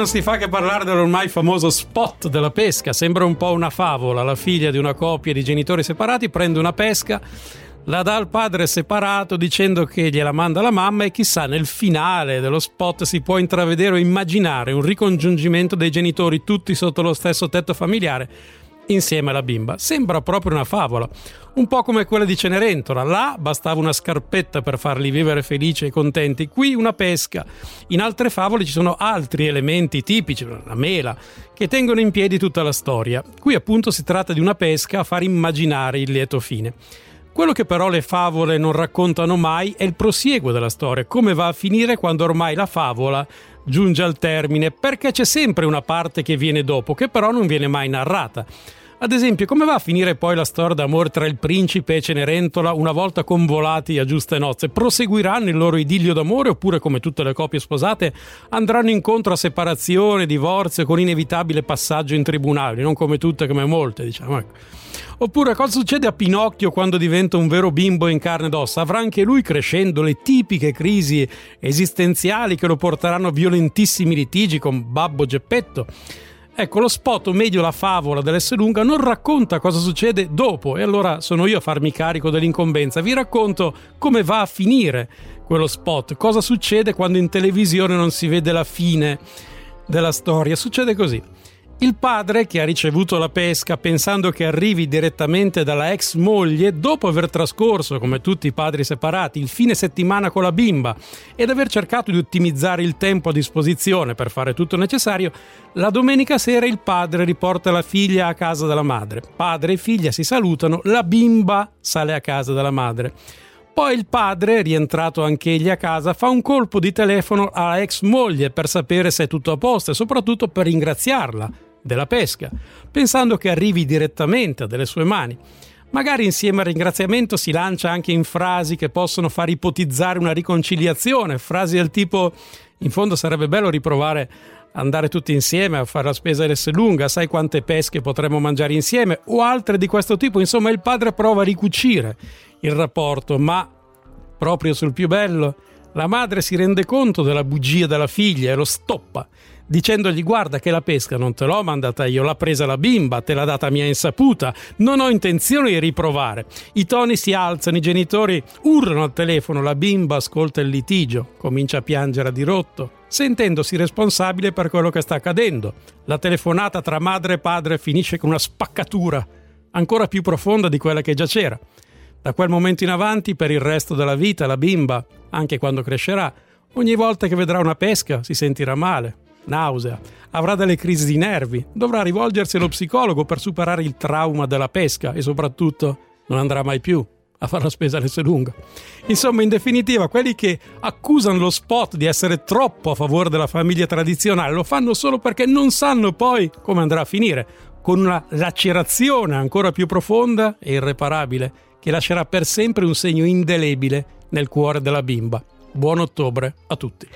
non si fa che parlare dell'ormai famoso spot della pesca. Sembra un po' una favola. La figlia di una coppia di genitori separati prende una pesca, la dà al padre separato dicendo che gliela manda la mamma e chissà nel finale dello spot si può intravedere o immaginare un ricongiungimento dei genitori tutti sotto lo stesso tetto familiare insieme alla bimba. Sembra proprio una favola, un po' come quella di Cenerentola. Là bastava una scarpetta per farli vivere felici e contenti, qui una pesca. In altre favole ci sono altri elementi tipici, la mela, che tengono in piedi tutta la storia. Qui appunto si tratta di una pesca a far immaginare il lieto fine. Quello che però le favole non raccontano mai è il prosieguo della storia, come va a finire quando ormai la favola giunge al termine, perché c'è sempre una parte che viene dopo, che però non viene mai narrata. Ad esempio, come va a finire poi la storia d'amore tra il principe e Cenerentola una volta convolati a giuste nozze? Proseguiranno il loro idillio d'amore oppure, come tutte le coppie sposate, andranno incontro a separazione, divorzio con inevitabile passaggio in tribunale, non come tutte, come molte, diciamo. Ecco. Oppure cosa succede a Pinocchio quando diventa un vero bimbo in carne ed ossa? Avrà anche lui crescendo le tipiche crisi esistenziali che lo porteranno a violentissimi litigi con Babbo Geppetto? Ecco, lo spot, o meglio la favola dell'Esselunga, non racconta cosa succede dopo e allora sono io a farmi carico dell'incombenza. Vi racconto come va a finire quello spot, cosa succede quando in televisione non si vede la fine della storia. Succede così. Il padre, che ha ricevuto la pesca pensando che arrivi direttamente dalla ex moglie, dopo aver trascorso, come tutti i padri separati, il fine settimana con la bimba ed aver cercato di ottimizzare il tempo a disposizione per fare tutto necessario, la domenica sera il padre riporta la figlia a casa della madre. Padre e figlia si salutano, la bimba sale a casa della madre. Poi il padre, rientrato anch'egli a casa, fa un colpo di telefono alla ex moglie per sapere se è tutto a posto e soprattutto per ringraziarla della pesca, pensando che arrivi direttamente a delle sue mani. Magari insieme al ringraziamento si lancia anche in frasi che possono far ipotizzare una riconciliazione, frasi del tipo in fondo sarebbe bello riprovare andare tutti insieme a fare la spesa lunga, sai quante pesche potremmo mangiare insieme o altre di questo tipo. Insomma, il padre prova a ricucire il rapporto, ma proprio sul più bello, la madre si rende conto della bugia della figlia e lo stoppa dicendogli guarda che la pesca non te l'ho mandata io, l'ha presa la bimba, te l'ha data mia insaputa, non ho intenzione di riprovare. I toni si alzano, i genitori urlano al telefono, la bimba ascolta il litigio, comincia a piangere a dirotto, sentendosi responsabile per quello che sta accadendo. La telefonata tra madre e padre finisce con una spaccatura ancora più profonda di quella che già c'era. Da quel momento in avanti, per il resto della vita, la bimba, anche quando crescerà, ogni volta che vedrà una pesca si sentirà male, nausea, avrà delle crisi di nervi, dovrà rivolgersi allo psicologo per superare il trauma della pesca e soprattutto non andrà mai più a fare la spesa lunga. Insomma, in definitiva, quelli che accusano lo spot di essere troppo a favore della famiglia tradizionale lo fanno solo perché non sanno poi come andrà a finire, con una lacerazione ancora più profonda e irreparabile che lascerà per sempre un segno indelebile nel cuore della bimba. Buon ottobre a tutti.